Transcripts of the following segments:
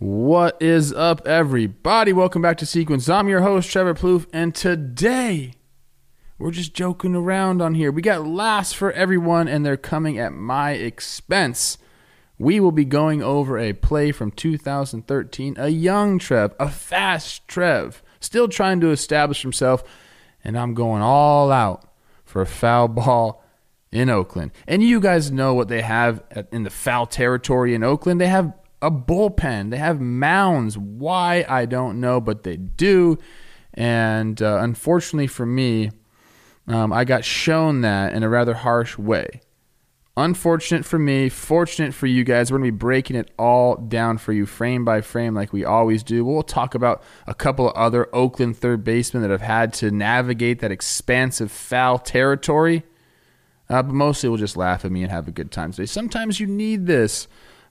What is up, everybody? Welcome back to Sequence. I'm your host, Trevor Plouffe, and today we're just joking around on here. We got laughs for everyone, and they're coming at my expense. We will be going over a play from 2013, a young Trev, a fast Trev, still trying to establish himself, and I'm going all out for a foul ball in Oakland. And you guys know what they have in the foul territory in Oakland. They have a bullpen. They have mounds. Why I don't know, but they do. And uh, unfortunately for me, um, I got shown that in a rather harsh way. Unfortunate for me, fortunate for you guys. We're going to be breaking it all down for you frame by frame like we always do. We'll talk about a couple of other Oakland third basemen that have had to navigate that expansive foul territory. Uh, but mostly we'll just laugh at me and have a good time today. Sometimes you need this.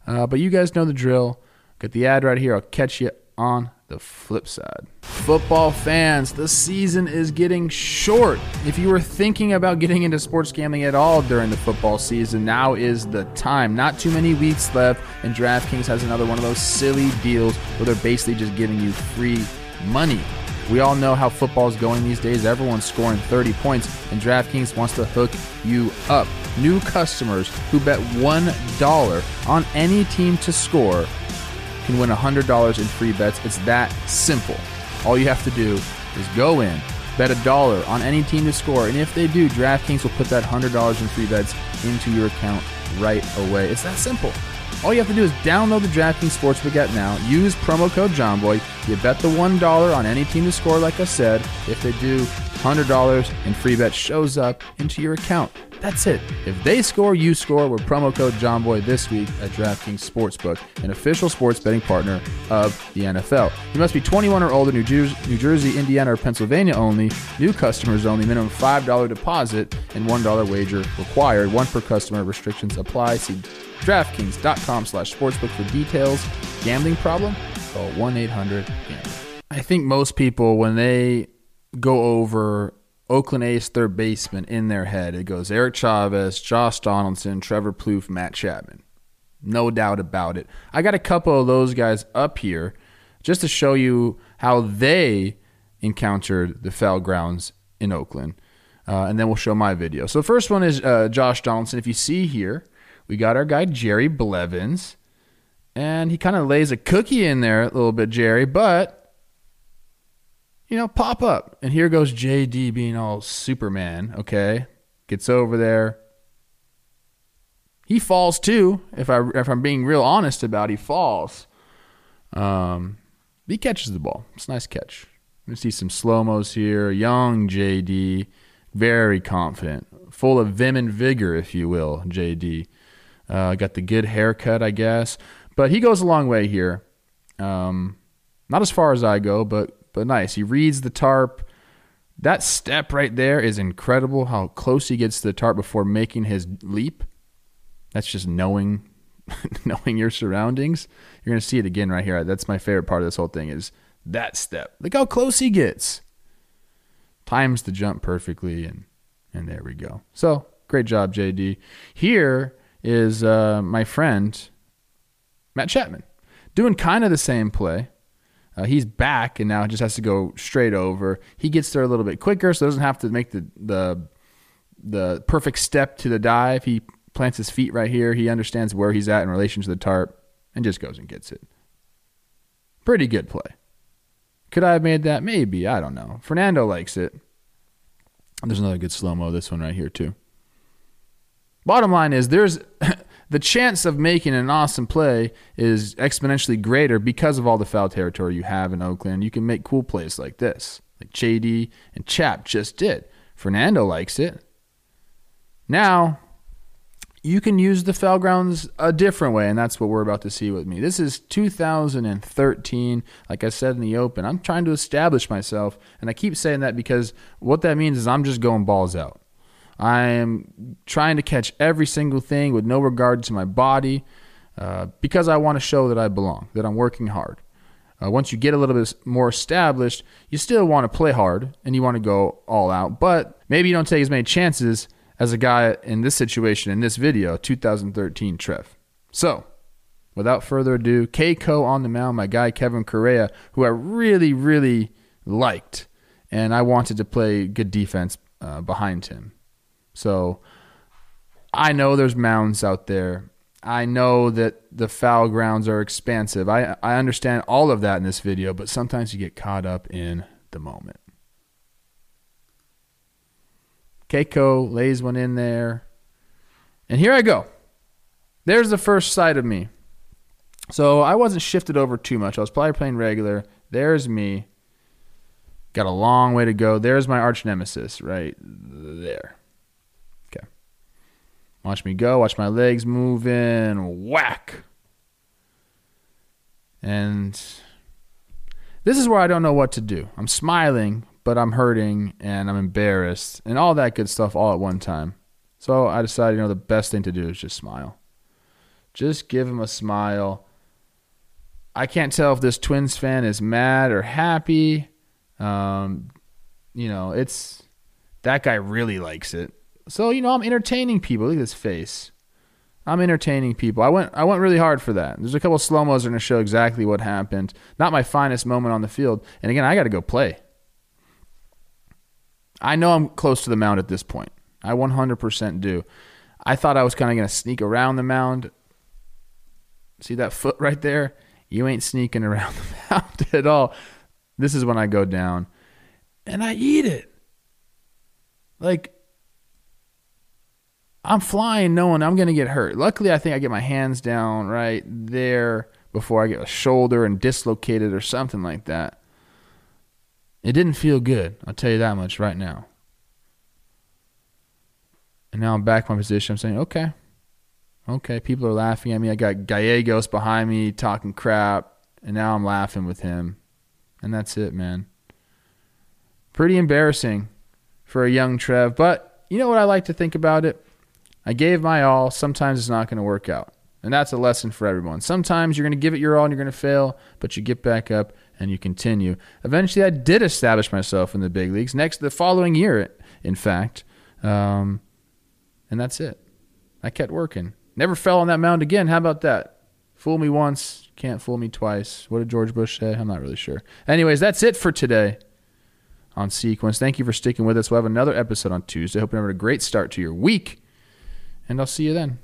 Uh, but you guys know the drill. Get the ad right here. I'll catch you on the flip side. Football fans, the season is getting short. If you were thinking about getting into sports gambling at all during the football season, now is the time. Not too many weeks left, and DraftKings has another one of those silly deals where they're basically just giving you free money. We all know how football is going these days. Everyone's scoring 30 points, and DraftKings wants to hook you up. New customers who bet $1 on any team to score can win $100 in free bets. It's that simple. All you have to do is go in, bet a dollar on any team to score, and if they do, DraftKings will put that $100 in free bets into your account right away. It's that simple. All you have to do is download the DraftKings Sportsbook app now. Use promo code JOHNBOY. You bet the $1 on any team to score, like I said. If they do, $100 in free bet shows up into your account. That's it. If they score, you score with promo code JOHNBOY this week at DraftKings Sportsbook, an official sports betting partner of the NFL. You must be 21 or older, New Jersey, New Jersey Indiana, or Pennsylvania only. New customers only. Minimum $5 deposit and $1 wager required. One per customer. Restrictions apply. See DraftKings.com slash sportsbook for details. Gambling problem? Call 1-800-GAMBLER. I think most people, when they go over Oakland A's third baseman in their head. It goes Eric Chavez, Josh Donaldson, Trevor Plouffe, Matt Chapman. No doubt about it. I got a couple of those guys up here just to show you how they encountered the foul grounds in Oakland. Uh, and then we'll show my video. So, the first one is uh, Josh Donaldson. If you see here, we got our guy Jerry Blevins. And he kind of lays a cookie in there a little bit, Jerry, but you know, pop up. And here goes JD being all Superman, okay? Gets over there. He falls too, if I if I'm being real honest about it, he falls. Um he catches the ball. It's a nice catch. We see some slow-mos here. Young JD, very confident, full of vim and vigor, if you will, JD. Uh, got the good haircut, I guess. But he goes a long way here. Um, not as far as I go, but but nice. He reads the tarp. That step right there is incredible. How close he gets to the tarp before making his leap. That's just knowing, knowing your surroundings. You're gonna see it again right here. That's my favorite part of this whole thing is that step. Look how close he gets. Times the jump perfectly, and and there we go. So great job, JD. Here is uh, my friend Matt Chapman doing kind of the same play. Uh, he's back and now just has to go straight over. He gets there a little bit quicker, so doesn't have to make the the the perfect step to the dive. He plants his feet right here. He understands where he's at in relation to the tarp and just goes and gets it. Pretty good play. Could I have made that? Maybe. I don't know. Fernando likes it. There's another good slow mo. This one right here too. Bottom line is there's the chance of making an awesome play is exponentially greater because of all the foul territory you have in Oakland. You can make cool plays like this, like JD and Chap just did. Fernando likes it. Now, you can use the foul grounds a different way, and that's what we're about to see with me. This is 2013. Like I said in the open, I'm trying to establish myself, and I keep saying that because what that means is I'm just going balls out. I am trying to catch every single thing with no regard to my body uh, because I want to show that I belong, that I'm working hard. Uh, once you get a little bit more established, you still want to play hard and you want to go all out, but maybe you don't take as many chances as a guy in this situation in this video, 2013 Trev. So, without further ado, Keiko on the mound, my guy Kevin Correia, who I really, really liked, and I wanted to play good defense uh, behind him. So, I know there's mounds out there. I know that the foul grounds are expansive. I, I understand all of that in this video, but sometimes you get caught up in the moment. Keiko lays one in there. And here I go. There's the first sight of me. So I wasn't shifted over too much. I was probably playing regular. There's me. Got a long way to go. There's my arch nemesis right there. Watch me go. Watch my legs move in. Whack. And this is where I don't know what to do. I'm smiling, but I'm hurting and I'm embarrassed and all that good stuff all at one time. So I decided, you know, the best thing to do is just smile. Just give him a smile. I can't tell if this Twins fan is mad or happy. Um, you know, it's that guy really likes it. So, you know, I'm entertaining people. Look at this face. I'm entertaining people. I went I went really hard for that. There's a couple slow mos are to show exactly what happened. Not my finest moment on the field. And again, I got to go play. I know I'm close to the mound at this point. I 100% do. I thought I was kind of going to sneak around the mound. See that foot right there? You ain't sneaking around the mound at all. This is when I go down and I eat it. Like, I'm flying knowing I'm going to get hurt. Luckily, I think I get my hands down right there before I get a shoulder and dislocated or something like that. It didn't feel good. I'll tell you that much right now. And now I'm back in my position. I'm saying, okay, okay. People are laughing at me. I got Gallegos behind me talking crap, and now I'm laughing with him. And that's it, man. Pretty embarrassing for a young Trev. But you know what I like to think about it? I gave my all. Sometimes it's not going to work out. And that's a lesson for everyone. Sometimes you're going to give it your all and you're going to fail, but you get back up and you continue. Eventually, I did establish myself in the big leagues. Next, the following year, in fact, um, and that's it. I kept working. Never fell on that mound again. How about that? Fool me once, can't fool me twice. What did George Bush say? I'm not really sure. Anyways, that's it for today on Sequence. Thank you for sticking with us. We'll have another episode on Tuesday. Hope you're having a great start to your week, and I'll see you then.